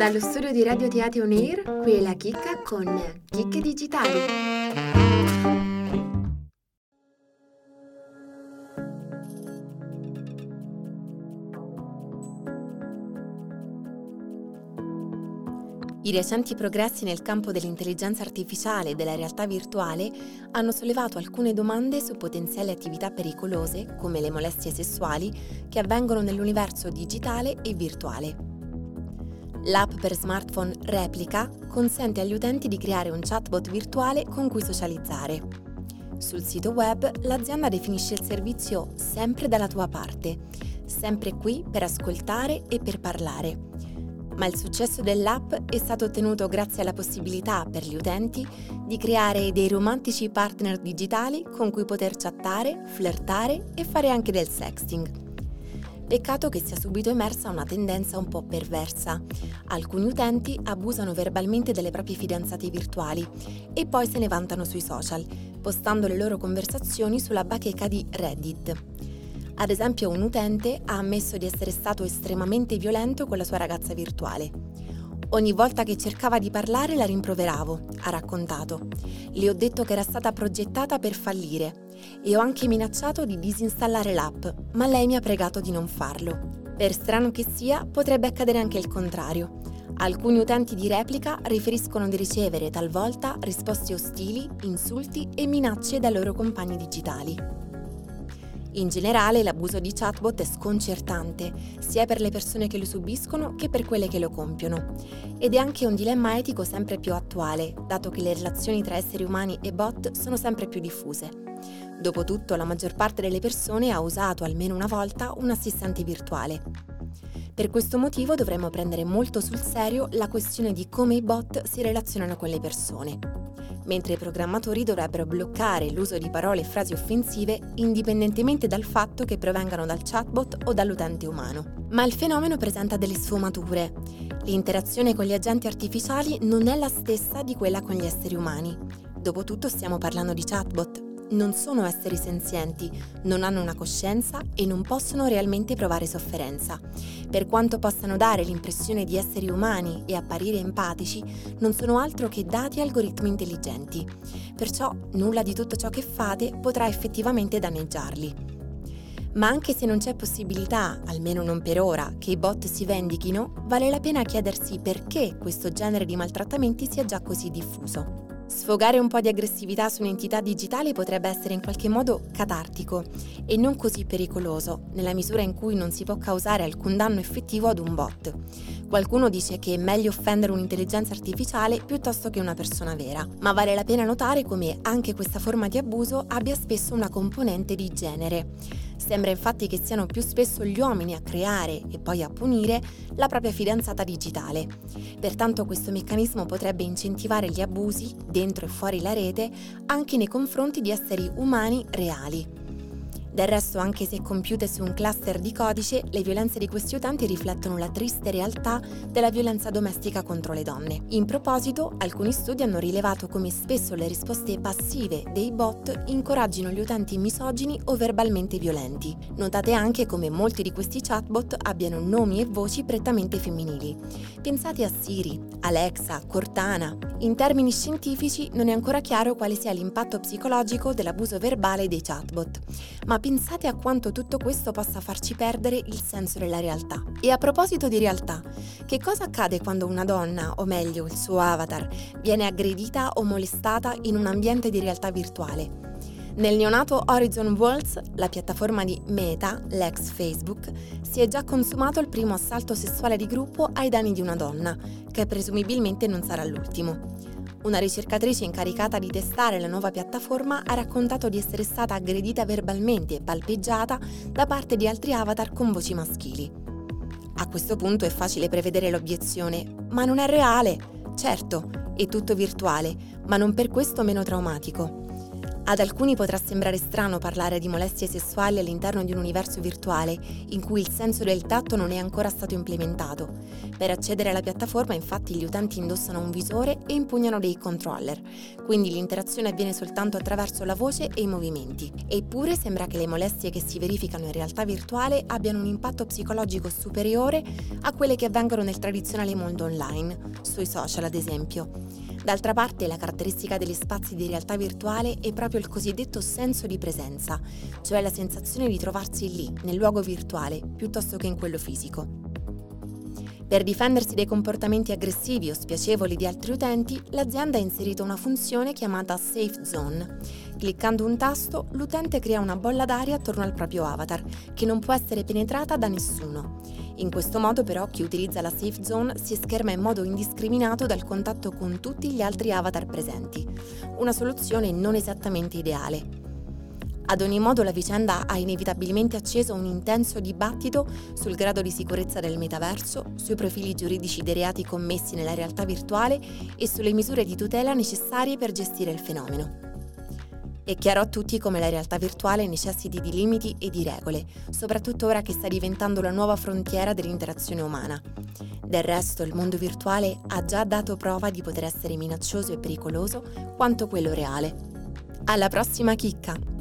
Dallo studio di Radio Teatro On Air, qui è la chicca con Chicche Digitali. I recenti progressi nel campo dell'intelligenza artificiale e della realtà virtuale hanno sollevato alcune domande su potenziali attività pericolose, come le molestie sessuali, che avvengono nell'universo digitale e virtuale. L'app per smartphone Replica consente agli utenti di creare un chatbot virtuale con cui socializzare. Sul sito web l'azienda definisce il servizio sempre dalla tua parte, sempre qui per ascoltare e per parlare. Ma il successo dell'app è stato ottenuto grazie alla possibilità per gli utenti di creare dei romantici partner digitali con cui poter chattare, flirtare e fare anche del sexting. Peccato che sia subito emersa una tendenza un po' perversa. Alcuni utenti abusano verbalmente delle proprie fidanzate virtuali e poi se ne vantano sui social, postando le loro conversazioni sulla bacheca di Reddit. Ad esempio un utente ha ammesso di essere stato estremamente violento con la sua ragazza virtuale. Ogni volta che cercava di parlare la rimproveravo, ha raccontato. Le ho detto che era stata progettata per fallire e ho anche minacciato di disinstallare l'app, ma lei mi ha pregato di non farlo. Per strano che sia, potrebbe accadere anche il contrario. Alcuni utenti di replica riferiscono di ricevere talvolta risposte ostili, insulti e minacce dai loro compagni digitali. In generale l'abuso di chatbot è sconcertante, sia per le persone che lo subiscono che per quelle che lo compiono. Ed è anche un dilemma etico sempre più attuale, dato che le relazioni tra esseri umani e bot sono sempre più diffuse. Dopotutto la maggior parte delle persone ha usato almeno una volta un assistente virtuale. Per questo motivo dovremmo prendere molto sul serio la questione di come i bot si relazionano con le persone, mentre i programmatori dovrebbero bloccare l'uso di parole e frasi offensive indipendentemente dal fatto che provengano dal chatbot o dall'utente umano. Ma il fenomeno presenta delle sfumature. L'interazione con gli agenti artificiali non è la stessa di quella con gli esseri umani. Dopotutto stiamo parlando di chatbot, non sono esseri senzienti, non hanno una coscienza e non possono realmente provare sofferenza. Per quanto possano dare l'impressione di esseri umani e apparire empatici, non sono altro che dati algoritmi intelligenti. Perciò nulla di tutto ciò che fate potrà effettivamente danneggiarli. Ma anche se non c'è possibilità, almeno non per ora, che i bot si vendichino, vale la pena chiedersi perché questo genere di maltrattamenti sia già così diffuso. Sfogare un po' di aggressività su un'entità digitale potrebbe essere in qualche modo catartico e non così pericoloso, nella misura in cui non si può causare alcun danno effettivo ad un bot. Qualcuno dice che è meglio offendere un'intelligenza artificiale piuttosto che una persona vera, ma vale la pena notare come anche questa forma di abuso abbia spesso una componente di genere. Sembra infatti che siano più spesso gli uomini a creare e poi a punire la propria fidanzata digitale. Pertanto questo meccanismo potrebbe incentivare gli abusi, dentro e fuori la rete, anche nei confronti di esseri umani reali. Del resto, anche se compiute su un cluster di codice, le violenze di questi utenti riflettono la triste realtà della violenza domestica contro le donne. In proposito, alcuni studi hanno rilevato come spesso le risposte passive dei bot incoraggino gli utenti misogini o verbalmente violenti. Notate anche come molti di questi chatbot abbiano nomi e voci prettamente femminili. Pensate a Siri, Alexa, Cortana. In termini scientifici non è ancora chiaro quale sia l'impatto psicologico dell'abuso verbale dei chatbot, pensate a quanto tutto questo possa farci perdere il senso della realtà. E a proposito di realtà, che cosa accade quando una donna, o meglio il suo avatar, viene aggredita o molestata in un ambiente di realtà virtuale? Nel neonato Horizon Worlds, la piattaforma di Meta, l'ex Facebook, si è già consumato il primo assalto sessuale di gruppo ai danni di una donna, che presumibilmente non sarà l'ultimo. Una ricercatrice incaricata di testare la nuova piattaforma ha raccontato di essere stata aggredita verbalmente e palpeggiata da parte di altri avatar con voci maschili. A questo punto è facile prevedere l'obiezione, ma non è reale. Certo, è tutto virtuale, ma non per questo meno traumatico. Ad alcuni potrà sembrare strano parlare di molestie sessuali all'interno di un universo virtuale in cui il senso del tatto non è ancora stato implementato. Per accedere alla piattaforma infatti gli utenti indossano un visore e impugnano dei controller, quindi l'interazione avviene soltanto attraverso la voce e i movimenti. Eppure sembra che le molestie che si verificano in realtà virtuale abbiano un impatto psicologico superiore a quelle che avvengono nel tradizionale mondo online, sui social ad esempio. D'altra parte la caratteristica degli spazi di realtà virtuale è proprio il cosiddetto senso di presenza, cioè la sensazione di trovarsi lì, nel luogo virtuale, piuttosto che in quello fisico. Per difendersi dai comportamenti aggressivi o spiacevoli di altri utenti, l'azienda ha inserito una funzione chiamata Safe Zone. Cliccando un tasto, l'utente crea una bolla d'aria attorno al proprio avatar, che non può essere penetrata da nessuno. In questo modo però chi utilizza la Safe Zone si scherma in modo indiscriminato dal contatto con tutti gli altri avatar presenti. Una soluzione non esattamente ideale, ad ogni modo la vicenda ha inevitabilmente acceso un intenso dibattito sul grado di sicurezza del metaverso, sui profili giuridici dei reati commessi nella realtà virtuale e sulle misure di tutela necessarie per gestire il fenomeno. È chiaro a tutti come la realtà virtuale necessiti di limiti e di regole, soprattutto ora che sta diventando la nuova frontiera dell'interazione umana. Del resto, il mondo virtuale ha già dato prova di poter essere minaccioso e pericoloso quanto quello reale. Alla prossima chicca!